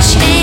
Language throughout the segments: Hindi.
change.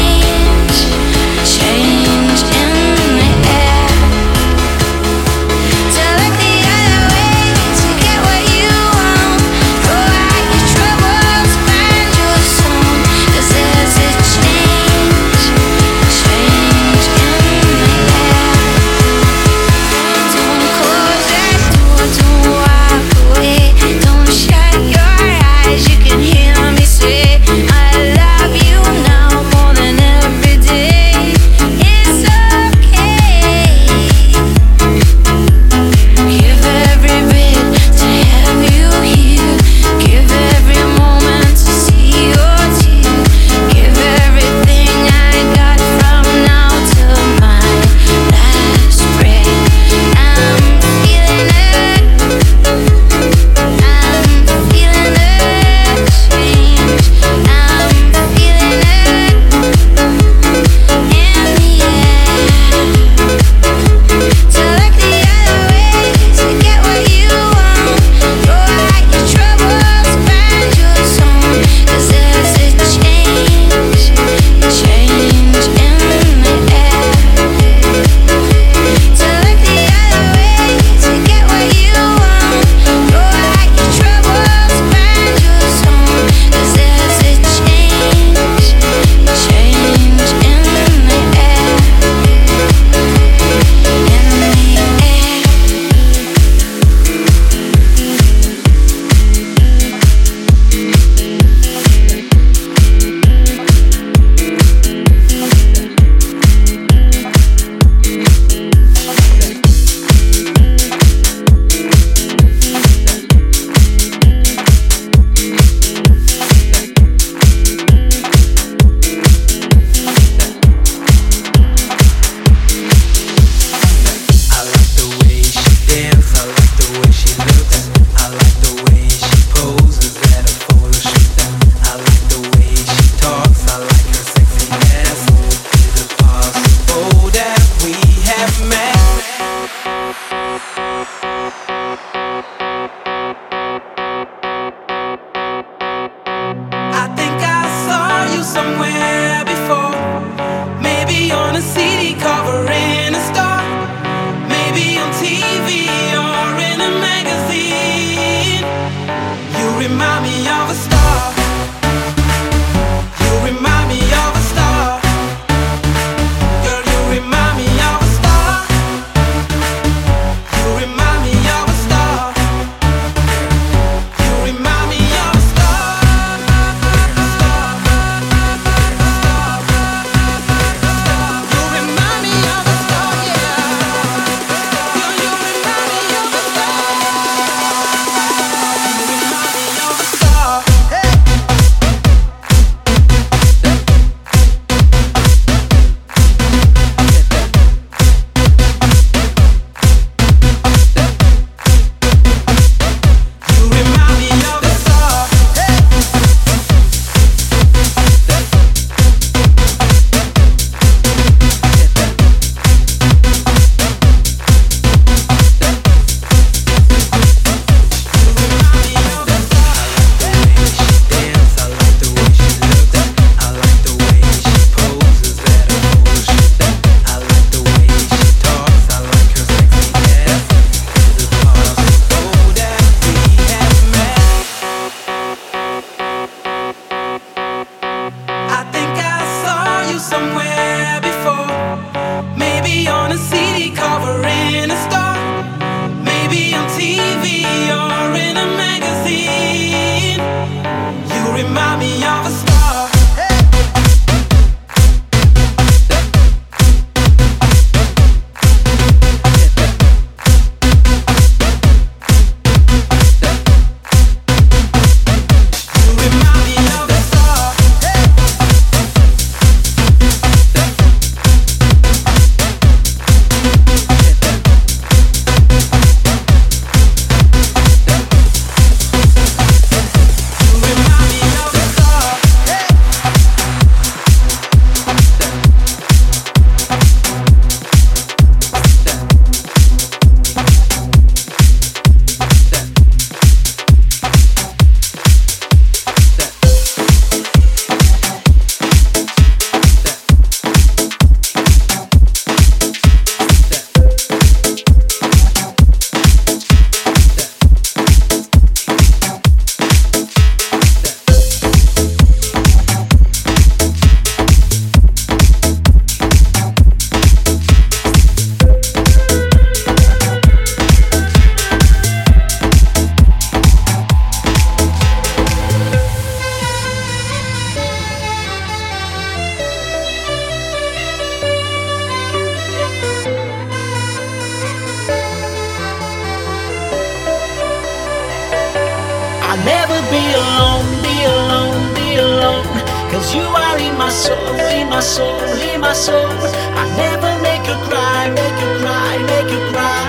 I never make you cry, make you cry, make you cry.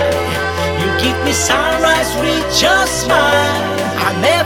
You give me sunrise with your smile. I never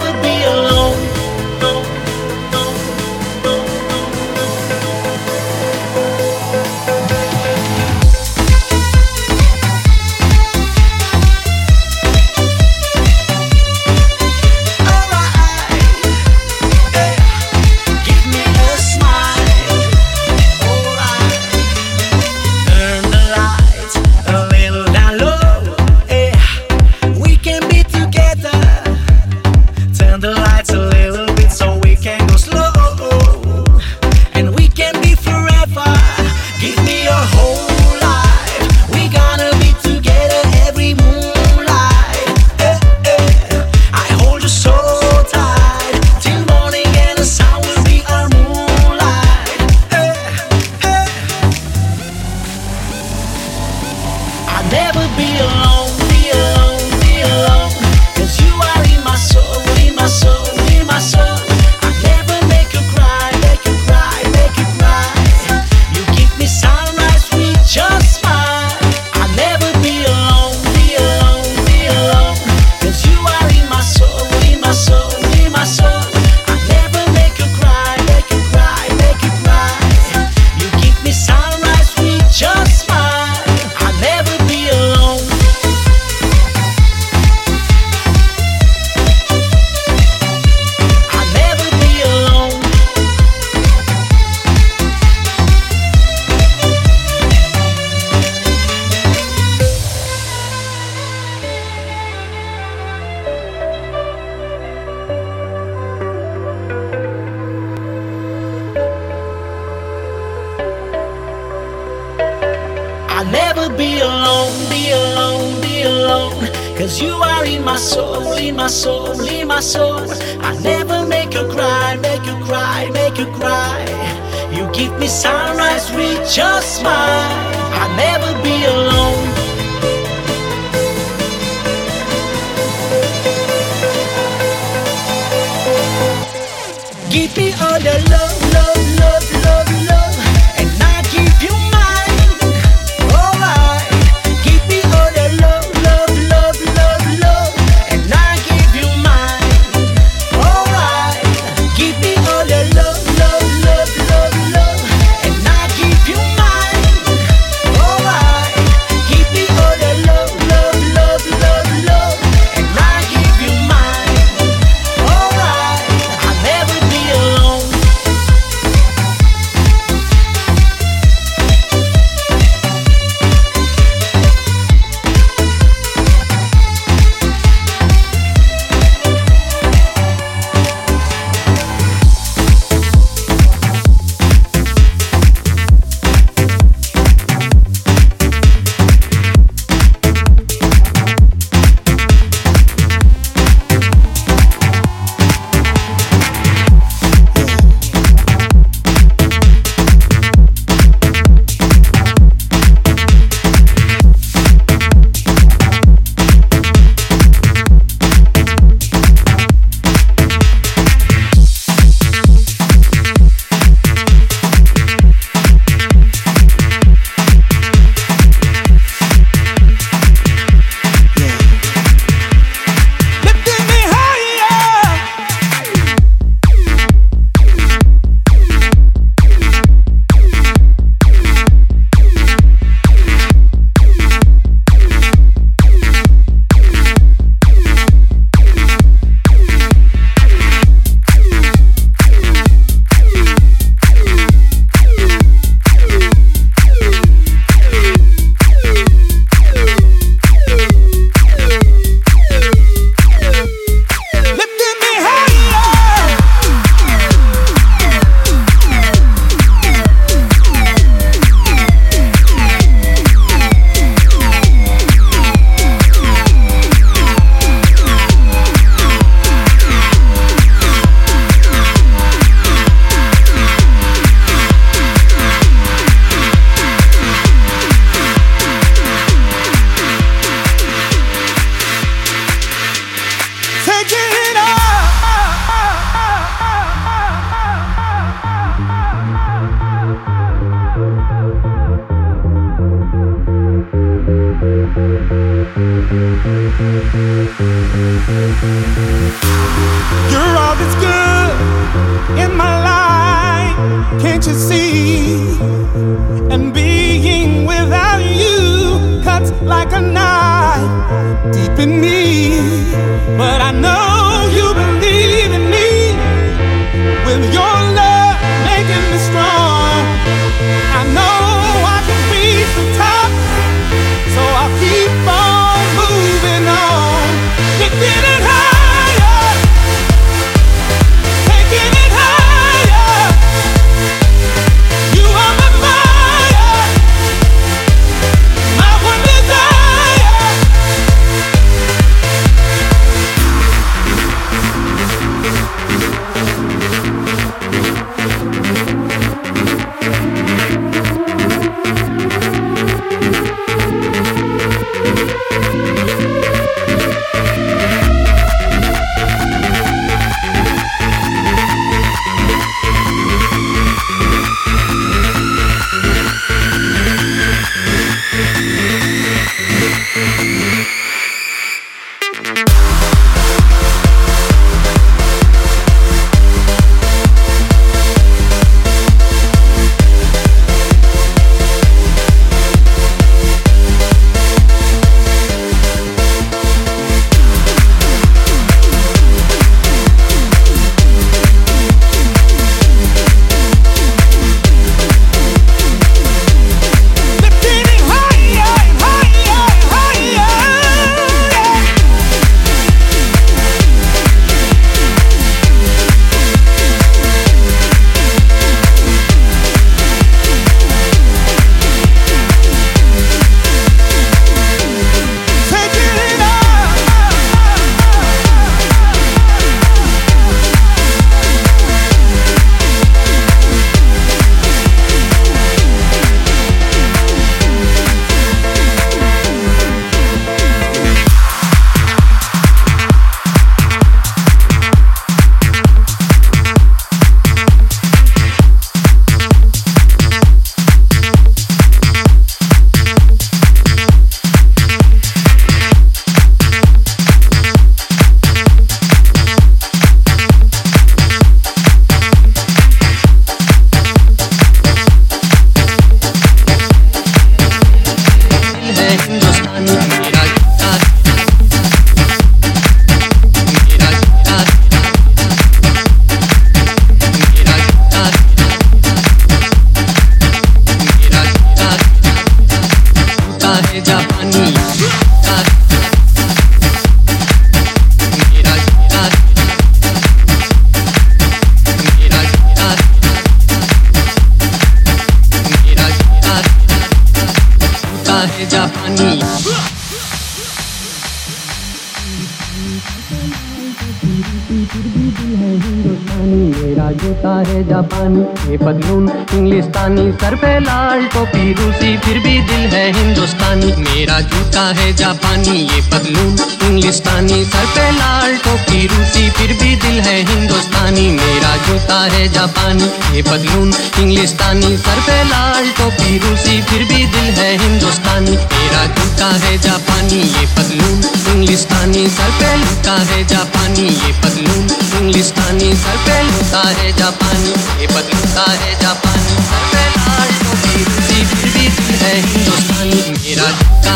उतारे जापानी। ये बदलून इंग्लिस्तानी, सर पे लाल टोपी, रूसी, फिर भी दिल है हिंदुस्तानी। तेरा जूता है जापानी, ये बदलून इंग्लिस्तानी, सर पे लुका है जापानी। ये बदलून इंग्लिस्तानी, सर पे लुका है जापानी। ये बदलूता है जापानी, सर पे लाल टोपी, रूसी, फिर भी दिल है हिंदुस्तानी। मेरा जूता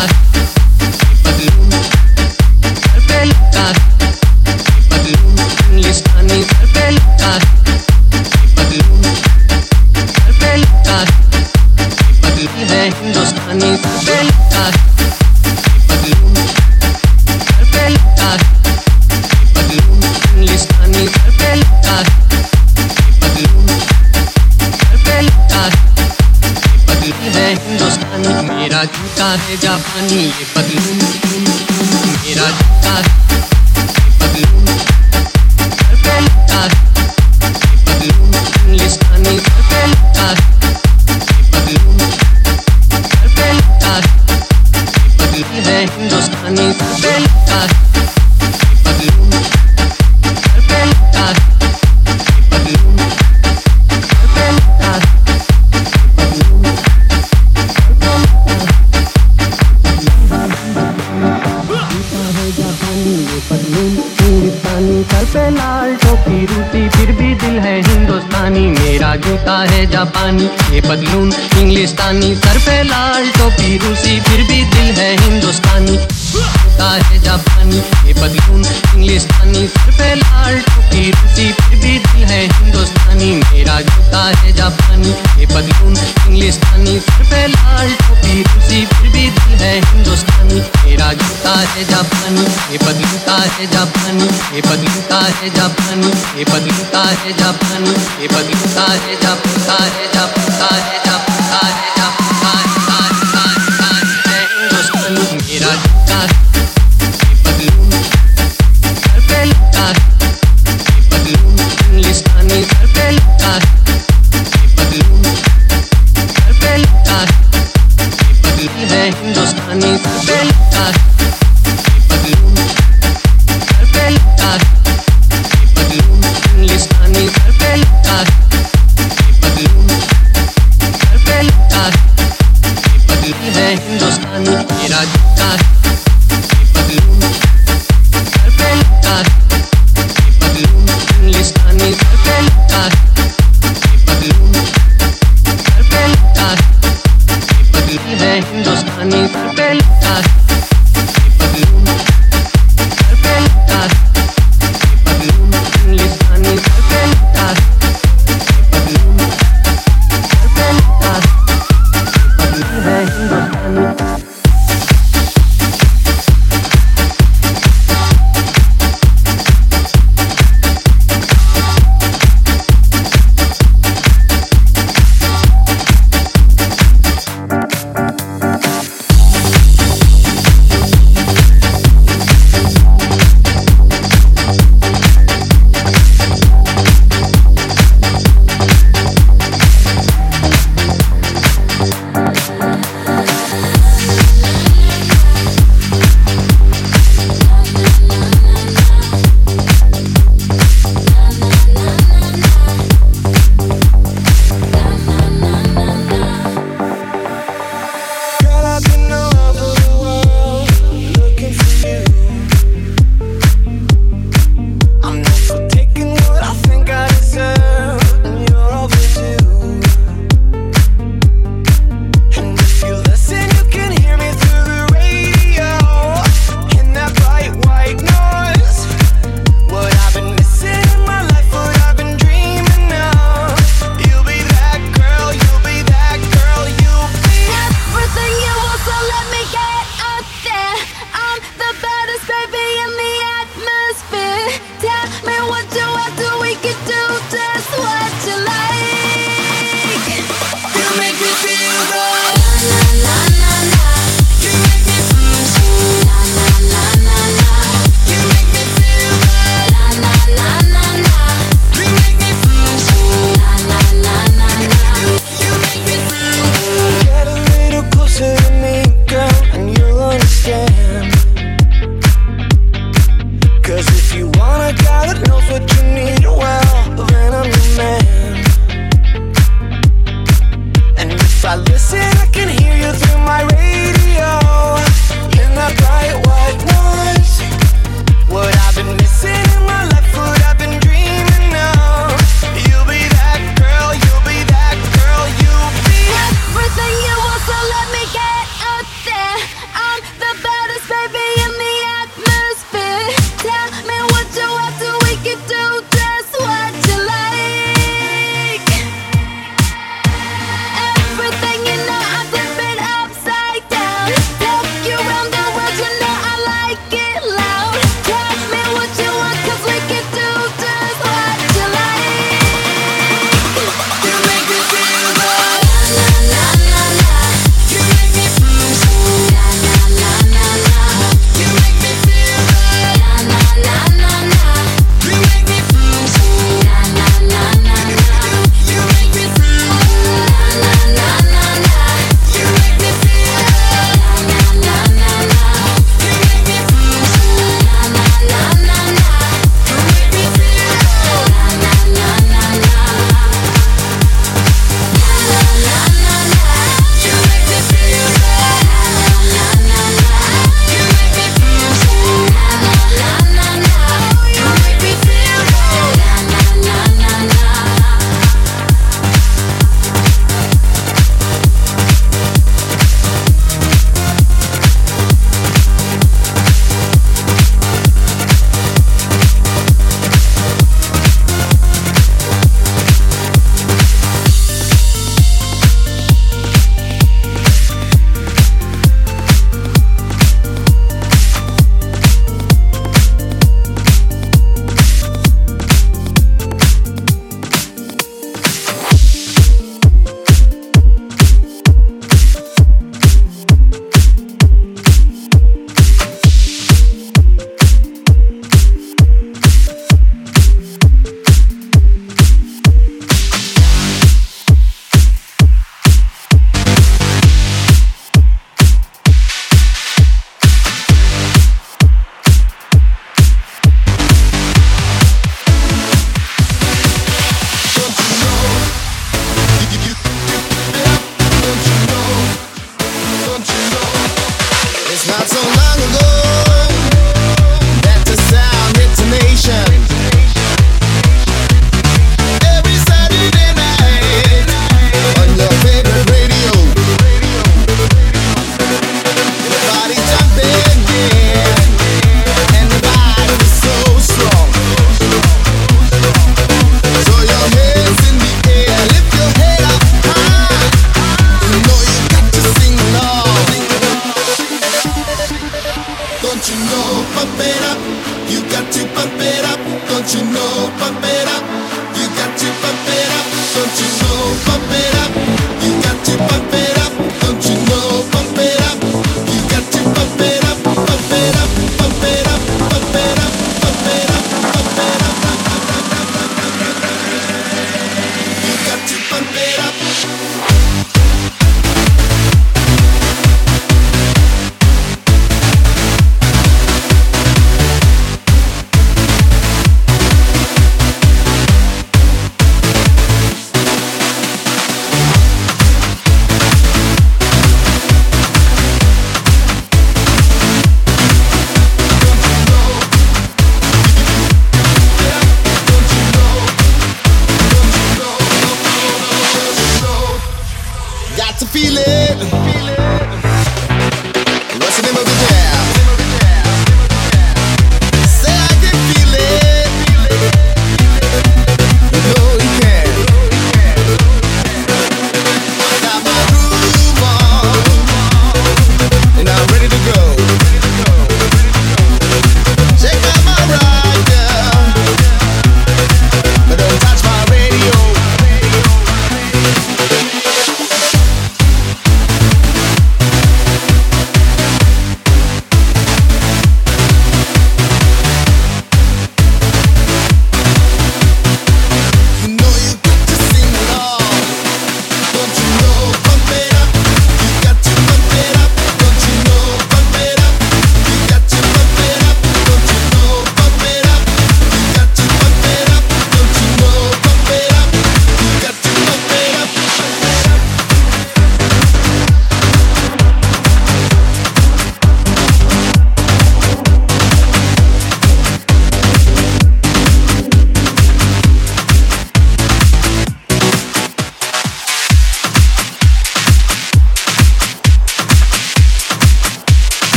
बदलून सर पे पानी हिंदुस्तानी मेरा जूता है जापानी ये सर पे लाल टोपी रूसी फिर भी दिल है हिंदुस्तानी। मेरा जूता है जापानी, ये पतलून इंग्लिस्तानी। सर पे लाल टोपी, रूसी, फिर भी दिल है हिंदुस्तानी। जूता है जापानी। ये पतलून इंग्लिस्तानी सर पे लाल टोपी रूसी फिर भी दिल है हिंदुस्तानी। मेरा जूता है जापानी। ये पतलून इंग्लिस्तानी सर पे लाल टोपी रूसी फिर भी दिल है हिंदुस्तानी। मेरा जूता है जापानी। ये बदलता है जापानी। ये बदलता है जापानी। ये बदलता है जापानी। ये बदलता है जापता है जापता है जापता है, जापता मेरा